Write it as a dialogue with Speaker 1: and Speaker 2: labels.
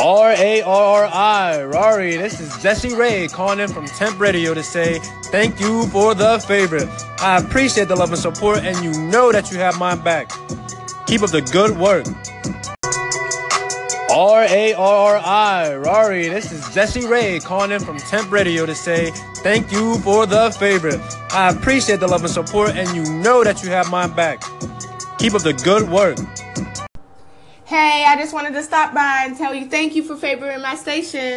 Speaker 1: R A R R I, Rory. This is Jesse Ray calling in from Temp Radio to say thank you for the favorite. I appreciate the love and support, and you know that you have my back. Keep up the good work. R A R R I, Rory. This is Jesse Ray calling in from Temp Radio to say thank you for the favorite. I appreciate the love and support, and you know that you have my back. Keep up the good work.
Speaker 2: I just wanted to stop by and tell you thank you for favoring my station.